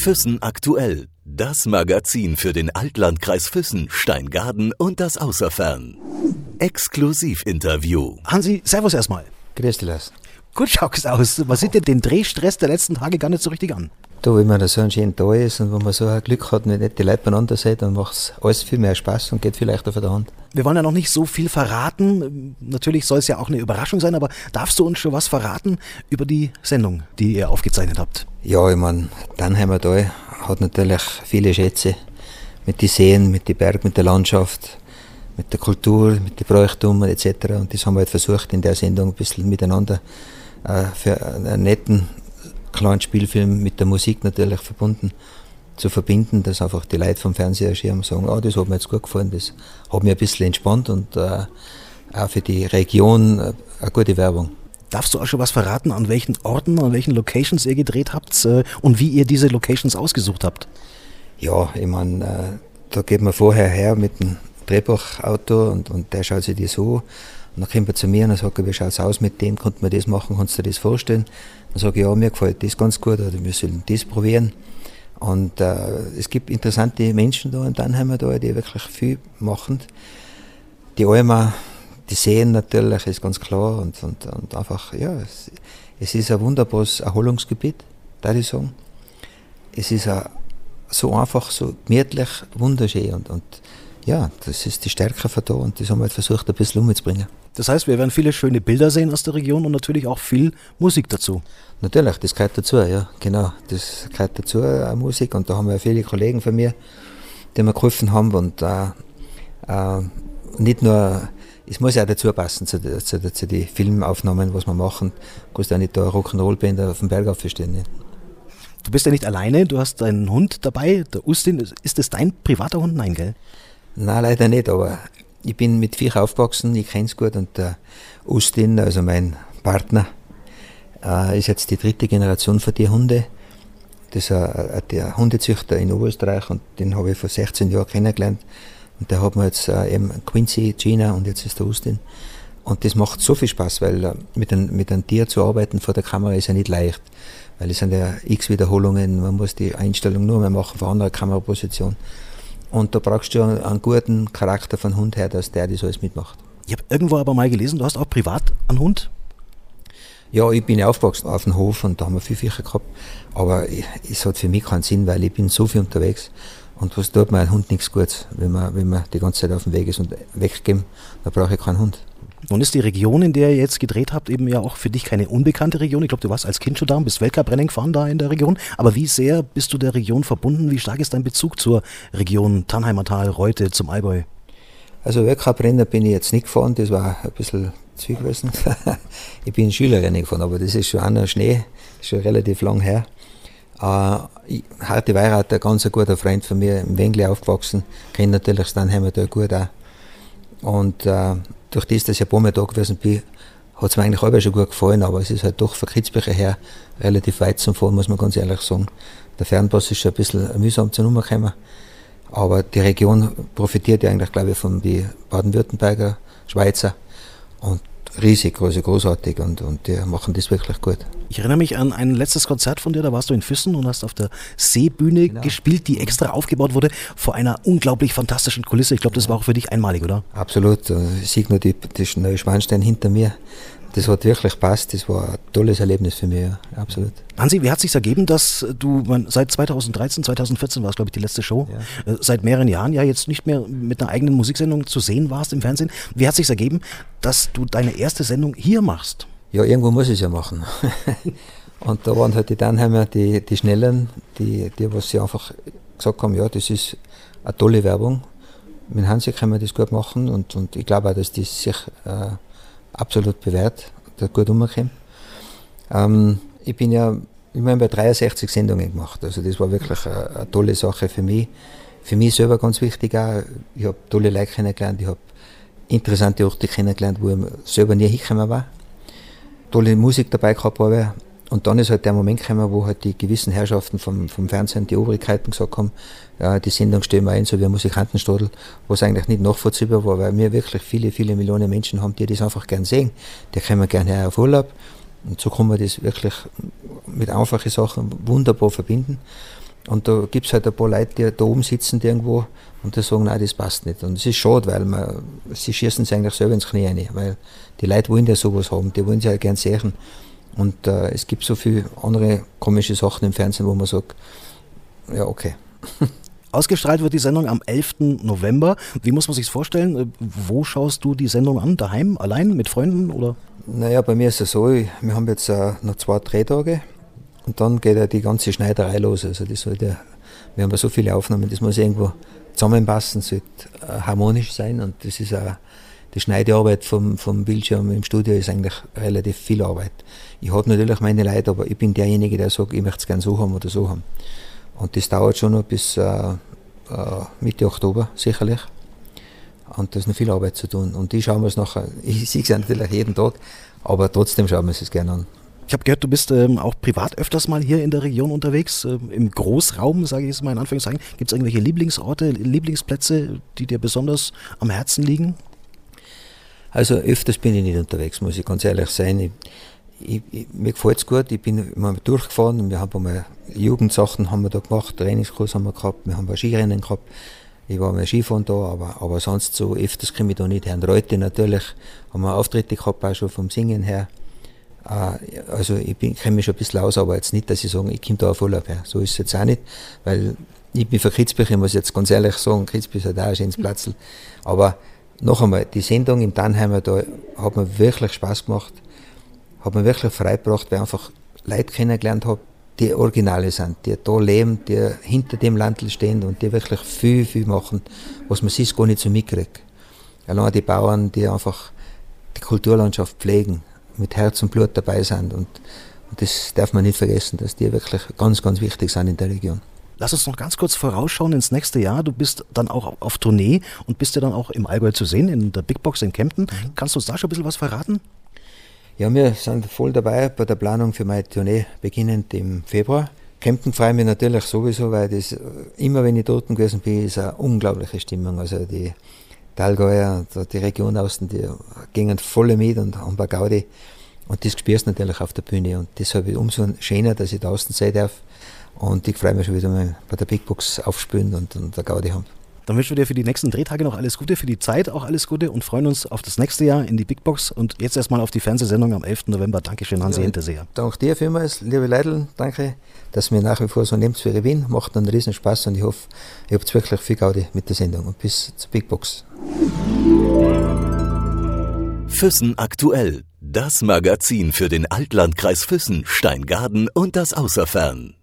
Füssen aktuell. Das Magazin für den Altlandkreis Füssen, Steingaden und das Außerfern. Exklusivinterview. Hansi, servus erstmal. Grüß dich, Lars. Gut schaut's aus. Was sieht dir den Drehstress der letzten Tage gar nicht so richtig an? Da, wenn man da so einen schönen Tag ist und wenn man so ein Glück hat, nicht die Leute beieinander sind, dann macht es alles viel mehr Spaß und geht viel leichter von der Hand. Wir wollen ja noch nicht so viel verraten. Natürlich soll es ja auch eine Überraschung sein, aber darfst du uns schon was verraten über die Sendung, die ihr aufgezeichnet habt? Ja, ich meine, Dannheimer Tal hat natürlich viele Schätze mit den Seen, mit den Bergen, mit der Landschaft, mit der Kultur, mit den Bräuchtümern etc. Und das haben wir halt versucht in der Sendung ein bisschen miteinander äh, für einen netten kleinen Spielfilm mit der Musik natürlich verbunden zu verbinden, dass einfach die Leute vom Fernseherschirm sagen, oh, das hat mir jetzt gut gefallen, das hat mir ein bisschen entspannt und äh, auch für die Region äh, eine gute Werbung. Darfst du auch schon was verraten, an welchen Orten, an welchen Locations ihr gedreht habt äh, und wie ihr diese Locations ausgesucht habt? Ja, ich meine, da geht man vorher her mit dem Drehbuchautor und, und der schaut sich das so und dann kommt er zu mir und sagt, wie schaut es aus mit dem, konnte man das machen, kannst du dir das vorstellen? Dann sage ich, ja, mir gefällt das ganz gut oder wir sollen das probieren. Und äh, es gibt interessante Menschen da in Dannheimer da, die wirklich viel machen. Die Alma, die sehen natürlich, ist ganz klar. Und, und, und einfach, ja, es, es ist ein wunderbares Erholungsgebiet, würde ich sagen. Es ist a, so einfach, so gemütlich, wunderschön. Und, und ja, das ist die Stärke von da und das haben wir versucht, ein bisschen umzubringen. Das heißt, wir werden viele schöne Bilder sehen aus der Region und natürlich auch viel Musik dazu. Natürlich, das gehört dazu, ja, genau. Das gehört dazu, äh, Musik. Und da haben wir viele Kollegen von mir, die mir geholfen haben. Und äh, äh, nicht nur, es muss ja auch dazu passen zu, zu, zu den Filmaufnahmen, was wir machen. Du kannst ja nicht da Rock'n'Roll-Band auf dem Berg aufstehen. Nicht? Du bist ja nicht alleine, du hast einen Hund dabei, der Ustin. Ist das dein privater Hund? Nein, gell? Nein, leider nicht, aber ich bin mit Viech aufgewachsen, ich kenne es gut und der Ustin, also mein Partner, äh, ist jetzt die dritte Generation von den Hunde. Das ist ein, der Hundezüchter in Oberösterreich und den habe ich vor 16 Jahren kennengelernt. Und der hat mir jetzt äh, eben Quincy, Gina und jetzt ist der Ustin. Und das macht so viel Spaß, weil äh, mit, einem, mit einem Tier zu arbeiten vor der Kamera ist ja nicht leicht. Weil es sind ja x Wiederholungen, man muss die Einstellung nur mehr machen von anderer Kameraposition. Und da brauchst du einen guten Charakter von Hund her, dass der das alles mitmacht. Ich habe irgendwo aber mal gelesen, du hast auch privat einen Hund? Ja, ich bin aufgewachsen auf dem Hof und da haben wir viel Viecher gehabt. Aber es hat für mich keinen Sinn, weil ich bin so viel unterwegs. Und was tut mir ein Hund nichts Gutes, wenn man, wenn man die ganze Zeit auf dem Weg ist und weggeben, dann brauche ich keinen Hund. Nun ist die Region, in der ihr jetzt gedreht habt, eben ja auch für dich keine unbekannte Region. Ich glaube, du warst als Kind schon da und bist Weltcuprennen gefahren da in der Region. Aber wie sehr bist du der Region verbunden? Wie stark ist dein Bezug zur Region Tannheimer Tal, Reute, zum Allgäu? Also Weltcuprennen bin ich jetzt nicht gefahren, das war ein bisschen zu gewesen. ich bin Schülerrennen gefahren, aber das ist schon auch noch Schnee, schon relativ lang her. Äh, Harti Weirath, ein ganz guter Freund von mir, im Wengli aufgewachsen, kennt natürlich Stanheimer da gut auch. Und äh, durch das, dass ich ein paar Mal da gewesen bin, hat es mir eigentlich halber schon gut gefallen, aber es ist halt doch von Kitzbücher her relativ weit zum Fahren, muss man ganz ehrlich sagen. Der Fernpass ist schon ein bisschen mühsam zur Nummer gekommen. Aber die Region profitiert ja eigentlich, glaube ich, von den Baden-Württemberger, Schweizer. Und riesig, große, großartig und, und die machen das wirklich gut. Ich erinnere mich an ein letztes Konzert von dir, da warst du in Füssen und hast auf der Seebühne genau. gespielt, die extra aufgebaut wurde vor einer unglaublich fantastischen Kulisse. Ich glaube, das war auch für dich einmalig, oder? Absolut. Ich sehe nur die, die neue Schwanstein hinter mir das hat wirklich passt. Das war ein tolles Erlebnis für mich, ja, absolut. Hansi, wie hat sich ergeben, dass du man, seit 2013, 2014 war es, glaube ich, die letzte Show, ja. äh, seit mehreren Jahren ja jetzt nicht mehr mit einer eigenen Musiksendung zu sehen warst im Fernsehen. Wie hat sich ergeben, dass du deine erste Sendung hier machst? Ja, irgendwo muss ich es ja machen. Und da waren halt die Dannheimer, die, die Schnellen, die, die was sie einfach gesagt haben, ja, das ist eine tolle Werbung. Mit Hansi können wir das gut machen und, und ich glaube auch, dass die sich äh, absolut bewährt, der gut umgekommen. Ähm, ich bin ja immerhin bei 63 Sendungen gemacht, also das war wirklich eine, eine, tolle Sache für mich. Für mich selber ganz wichtig auch, ich habe tolle Leute kennengelernt, ich habe interessante Orte kennengelernt, wo ich selber nie hingekommen war. Tolle Musik dabei gehabt habe, und dann ist halt der Moment gekommen, wo halt die gewissen Herrschaften vom, vom Fernsehen, die Obrigkeiten gesagt haben, ja, die Sendung stellen wir ein, so wie ein Musikantenstadel, was eigentlich nicht nachvollziehbar war, weil wir wirklich viele, viele Millionen Menschen haben, die das einfach gern sehen. Die kommen gerne her auf Urlaub. Und so kann man das wirklich mit einfachen Sachen wunderbar verbinden. Und da gibt es halt ein paar Leute, die da oben sitzen irgendwo und die sagen, nein, das passt nicht. Und es ist schade, weil man, sie schießen sich eigentlich selber ins Knie rein, weil die Leute wollen ja sowas haben, die wollen sich ja gern sehen. Und äh, es gibt so viele andere komische Sachen im Fernsehen, wo man sagt, ja, okay. Ausgestrahlt wird die Sendung am 11. November. Wie muss man sich vorstellen? Äh, wo schaust du die Sendung an? Daheim, allein, mit Freunden oder? Naja, bei mir ist es so, wir haben jetzt äh, noch zwei Drehtage und dann geht ja die ganze Schneiderei los. Also das soll ja, wir haben ja so viele Aufnahmen, das muss irgendwo zusammenpassen, sollte äh, harmonisch sein und das ist auch die Schneidearbeit vom, vom Bildschirm im Studio ist eigentlich relativ viel Arbeit. Ich habe natürlich meine Leute, aber ich bin derjenige, der sagt, ich möchte es gerne so haben oder so haben. Und das dauert schon noch bis äh, äh, Mitte Oktober sicherlich. Und da ist noch viel Arbeit zu tun. Und die schauen wir es nachher, ich sehe es natürlich jeden Tag, aber trotzdem schauen wir es gerne an. Ich habe gehört, du bist ähm, auch privat öfters mal hier in der Region unterwegs, äh, im Großraum, sage ich es mal in Anführungszeichen. Gibt es irgendwelche Lieblingsorte, Lieblingsplätze, die dir besonders am Herzen liegen? Also öfters bin ich nicht unterwegs, muss ich ganz ehrlich sein. Ich, ich, ich, mir gefällt es gut, ich bin immer durchgefahren und wir haben einmal Jugendsachen haben wir da gemacht, Trainingskurs haben wir gehabt, wir haben ein Skirennen gehabt. Ich war mal Skifahren da, aber, aber sonst so öfters komme ich da nicht her. Und heute natürlich haben wir Auftritte gehabt, auch schon vom Singen her. Äh, also ich kenne mich schon ein bisschen aus, aber jetzt nicht, dass ich sage, ich komme da auf Urlaub her. So ist es jetzt auch nicht, weil ich bin für Kitzbühel, ich muss jetzt ganz ehrlich sagen, Kitzbühel hat auch ein schönes Platzl. Aber noch einmal, die Sendung im Tannheimer, da hat mir wirklich Spaß gemacht, hat mir wirklich freigebracht, weil ich einfach Leute kennengelernt habe, die Originale sind, die da leben, die hinter dem Landl stehen und die wirklich viel, viel machen, was man sich gar nicht so mitkriegt. Allein die Bauern, die einfach die Kulturlandschaft pflegen, mit Herz und Blut dabei sind. Und, und das darf man nicht vergessen, dass die wirklich ganz, ganz wichtig sind in der Region. Lass uns noch ganz kurz vorausschauen ins nächste Jahr. Du bist dann auch auf Tournee und bist ja dann auch im Allgäu zu sehen, in der Big Box in Kempten. Mhm. Kannst du uns da schon ein bisschen was verraten? Ja, wir sind voll dabei bei der Planung für meine Tournee, beginnend im Februar. Kempten freue ich mich natürlich sowieso, weil das immer, wenn ich dort gewesen bin, ist eine unglaubliche Stimmung. Also die, die Allgäuer, die Region außen, die gingen voll mit und haben bei Gaudi. Und das spürst du natürlich auf der Bühne. Und deshalb umso schöner, dass ich da außen sein darf. Und ich freue mich schon wieder mal bei der Big Box aufspülen und, und der Gaudi haben. Dann wünschen wir dir für die nächsten Drehtage noch alles Gute, für die Zeit auch alles Gute und freuen uns auf das nächste Jahr in die Big Box und jetzt erstmal auf die Fernsehsendung am 11. November. Dankeschön, Hansi ja, Hinterseher. Danke dir vielmals, liebe Leidl, danke, dass mir nach wie vor so nehmt für Wien. Macht einen riesen Spaß und ich hoffe, ihr habt wirklich viel Gaudi mit der Sendung und bis zur Big Box. Füssen aktuell. Das Magazin für den Altlandkreis Füssen, Steingaden und das Außerfern.